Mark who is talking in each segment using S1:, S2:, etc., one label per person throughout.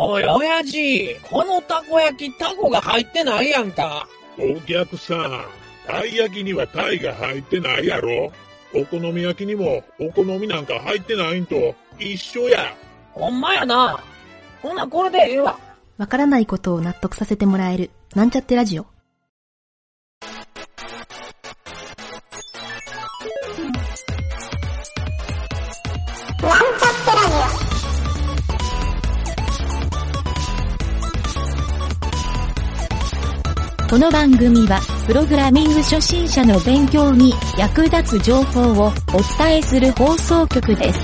S1: おい、親父、このたこ焼き、タコが入ってないやんか。
S2: お客さん、たい焼きにはタイが入ってないやろお好み焼きにもお好みなんか入ってないんと一緒や。
S1: ほんまやな。ほな、これでええわ。
S3: わからないことを納得させてもらえる、なんちゃってラジオ。
S4: この番組は、プログラミング初心者の勉強に役立つ情報をお伝えする放送局です。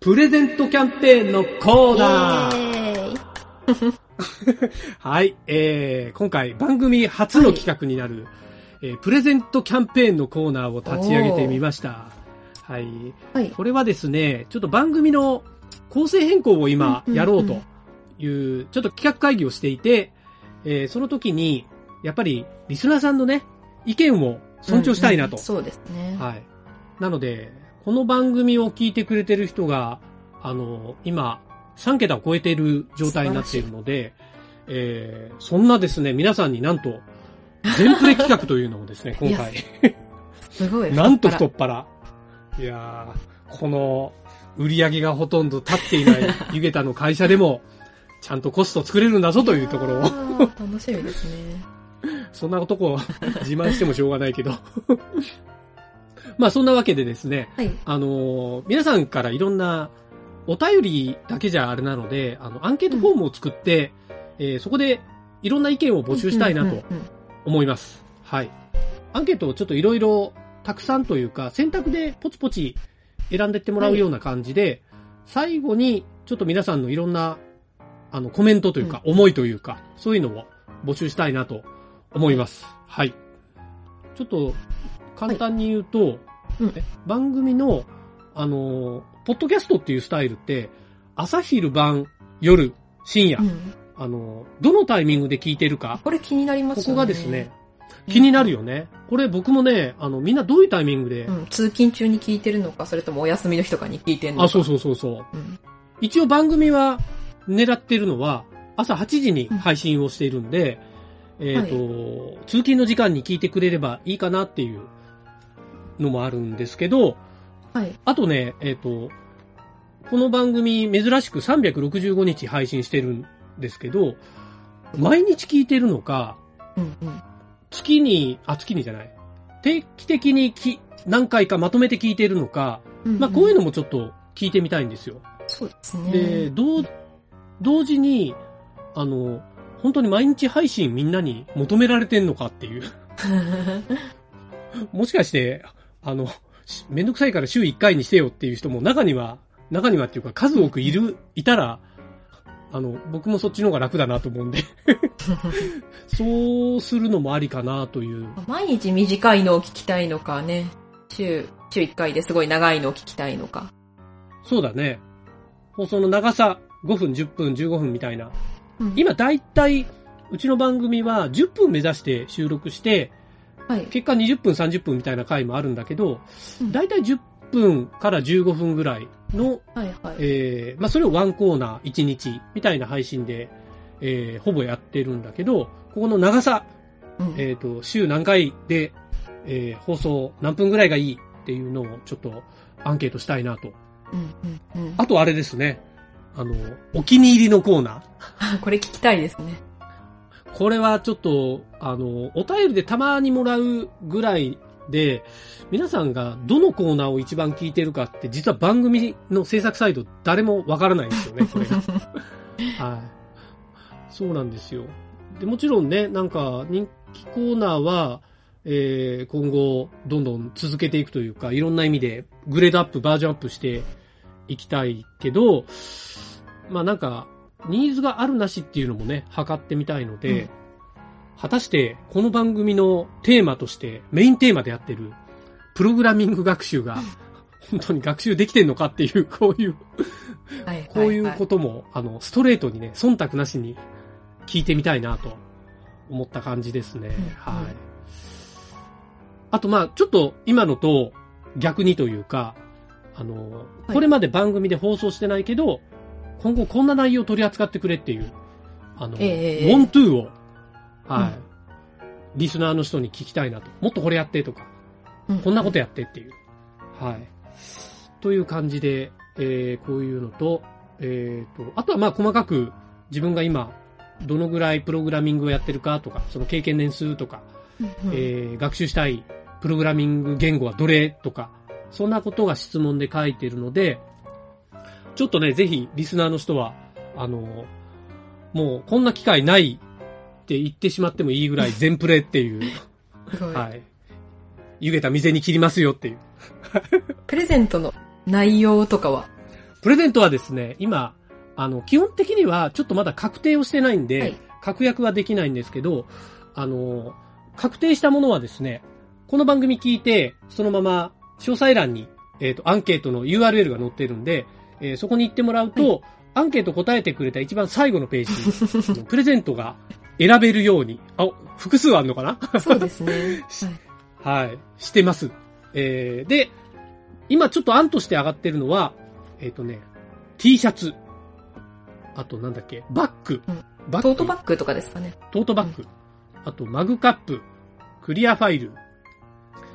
S5: プレゼントキャンペーンのコーナー
S3: イエーイ
S5: はい、えー、今回番組初の企画になる、えープレゼントキャンペーンのコーナーを立ち上げてみました。はい。
S3: はい。
S5: これはですね、ちょっと番組の構成変更を今やろうという、ちょっと企画会議をしていて、えーその時に、やっぱりリスナーさんのね、意見を尊重したいなと。
S3: うんうんそうですね。
S5: はい。なので、この番組を聞いてくれてる人が、あの、今、3桁を超えている状態になっているので、えーそんなですね、皆さんになんと、全プレ企画というのをですね、今回、
S3: すごい。
S5: なんと太
S3: 太
S5: っ腹。いやー、この、売り上げがほとんど立っていない湯桁の会社でも、ちゃんとコスト作れるんだぞというところを、
S3: 楽しみですね。
S5: そんなとこを 自慢してもしょうがないけど。まあそんなわけでですね、
S3: はい。
S5: あのー皆さんからいろんなお便りだけじゃあれなので、あの、アンケートフォームを作って、えーそこでいろんな意見を募集したいなと
S3: うんうんうん
S5: 思います。はい。アンケートをちょっといろいろたくさんというか、選択でポチポチ選んでってもらうような感じで、最後にちょっと皆さんのいろんな、あの、コメントというか、思いというか、そういうのを募集したいなと思います。はい。ちょっと、簡単に言うと、
S3: うん
S5: え番組の、あのー、ポッドキャストっていうスタイルって、朝昼晩、夜、深夜、
S3: うん
S5: あのー、どのタイミングで聞いてるか、
S3: これ気になりますよね。
S5: ここがですね、気になるよね。これ僕もね、あの、みんなどういうタイミングで、
S3: うん。通勤中に聞いてるのか、それともお休みの日とかに聞いてるのか。
S5: あ、そうそうそうそう。
S3: うん。
S5: 一応番組は狙ってるのは、朝8時に配信をしているんで、えっ、と、通勤の時間に聞いてくれればいいかなっていうのもあるんですけど、
S3: はい。
S5: あとね、えっ、と、この番組珍しく365日配信してるんですけど、毎日聞いてるのか、
S3: うんうん。
S5: 月に、あ、月にじゃない。定期的にき何回かまとめて聞いてるのか、まあこういうのもちょっと聞いてみたいんですよ。
S3: そうですね。
S5: で、同、同時に、あの、本当に毎日配信みんなに求められてんのかっていう。もしかして、あの、しめんどくさいから週1回にしてよっていう人も中には、中にはっていうか数多くいる、いたら、あの、僕もそっちの方が楽だなと思うんで、そうするのもありかなという。
S3: 毎日短いのを聞きたいのかね。週、週1回ですごい長いのを聞きたいのか。
S5: そうだね。放送の長さ5分、10分、15分みたいな。
S3: うん、
S5: 今だいたい、うちの番組は10分目指して収録して、
S3: はい。
S5: 結果20分、30分みたいな回もあるんだけど
S3: うん、
S5: だいたい10分から15分ぐらいの、
S3: はいはい。
S5: えー、まあそれをワンコーナー1日みたいな配信で、えー、ほぼやってるんだけど、ここの長さ、
S3: うん
S5: えっ、と、週何回で、えー、放送何分ぐらいがいいっていうのをちょっとアンケートしたいなと。
S3: うんうんうん
S5: あとあれですね。あの、お気に入りのコーナー。
S3: これ聞きたいですね。
S5: これはちょっと、あの、お便りでたまにもらうぐらいで、皆さんがどのコーナーを一番聞いてるかって、実は番組の制作サイド誰もわからないんですよね、これが。はい。そうなんですよ。で、もちろんね、なんか人気コーナーは、えー、今後、どんどん続けていくというか、いろんな意味でグレードアップ、バージョンアップしていきたいけど、まあなんか、ニーズがあるなしっていうのもね、測ってみたいので、
S3: うん
S5: 果たしてこの番組のテーマとして、メインテーマでやってる、プログラミング学習が、本当に学習できてんのかっていう、こういう、
S3: はいはいはい。
S5: こういうことも、あの、ストレートにね、忖度なしに聞いてみたいなと思った感じですね。
S3: ん
S5: はい。あとまあ、ちょっと今のと逆にというか、あの、これまで番組で放送してないけど、今後こんな内容を取り扱ってくれっていう、あの、
S3: ええ
S5: ウォントゥーを、はい、
S3: うん
S5: リスナーの人に聞きたいなと。もっとこれやってとか、
S3: うん
S5: こんなことやってっていう。はい。という感じで、えー、こういうのと、えーと、あとはまあ細かく自分が今、どのぐらいプログラミングをやってるかとか、その経験年数とか、
S3: うん
S5: えー学習したいプログラミング言語はどれとか、そんなことが質問で書いてるので、ちょっとね、ぜひリスナーの人は、あの、もうこんな機会ないって言ってしまってもいいぐらい 全プレっていう、
S3: い
S5: はい。湯げた店に切りますよっていう。
S3: プレゼントの内容とかは、
S5: プレゼントはですね、今、あの、基本的にはちょっとまだ確定をしてないんで、
S3: はい
S5: 確約はできないんですけど、あの、確定したものはですね、この番組聞いて、そのまま詳細欄に、えっ、と、アンケートの URL が載ってるんで、えーそこに行ってもらうと、アンケート答えてくれた一番最後のページに、プレゼントが選べるように、あ、複数あるのかな？
S3: そうですね。はい
S5: はい、してます。えー、で、今ちょっと案として上がってるのは、えっ、とね、T シャツ。あとなんだっけ、バッグ。
S3: うん
S5: バッグ
S3: トートバッグとかですかね。
S5: トートバッグ。あとマグカップ。クリアファイル。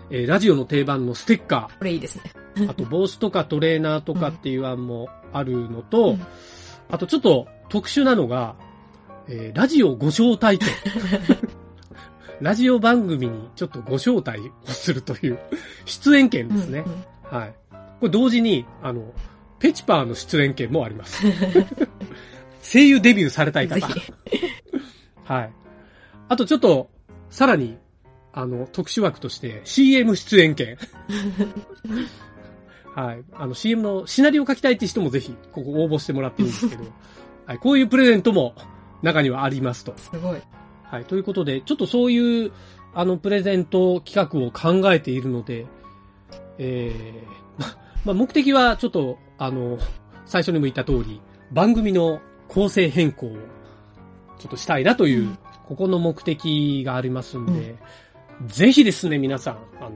S5: えーラジオの定番のステッカ
S3: これいいですね。
S5: ー。あと帽子とかトレーナーとかっていう案もあるのと、
S3: うん
S5: あとちょっと特殊なのが、えーラジオご招待券。ラジオ番組にちょっとご招待をするという出演権ですね。
S3: うんうん
S5: はい。これ同時に、あの、ペチパーの出演権もあります。声優デビューされたい方。はい。あとちょっと、さらに、あの、特殊枠として CM 出演権。はい。あの CM のシナリオ書きたいって人もぜひ、ここ応募してもらっていいんですけど、はい。こういうプレゼントも中にはありますと。
S3: すごい。
S5: はい。ということで、ちょっとそういう、あの、プレゼント企画を考えているので、えー、ま、まあ、目的はちょっと、あの、最初にも言った通り、番組の構成変更を、ちょっとしたいなという、
S3: うん
S5: ここの目的がありますんで、ぜひですね、皆さん、あの、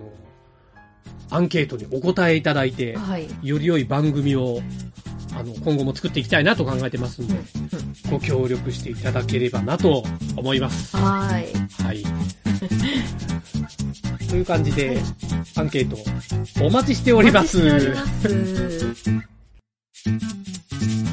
S5: アンケートにお答えいただいて、
S3: はい。
S5: より良い番組を、あの、今後も作っていきたいなと考えてますんで、ご協力していただければなと思います。
S3: はい。
S5: はい。という感じで、アンケートお待ちしております。
S3: お待ちしております。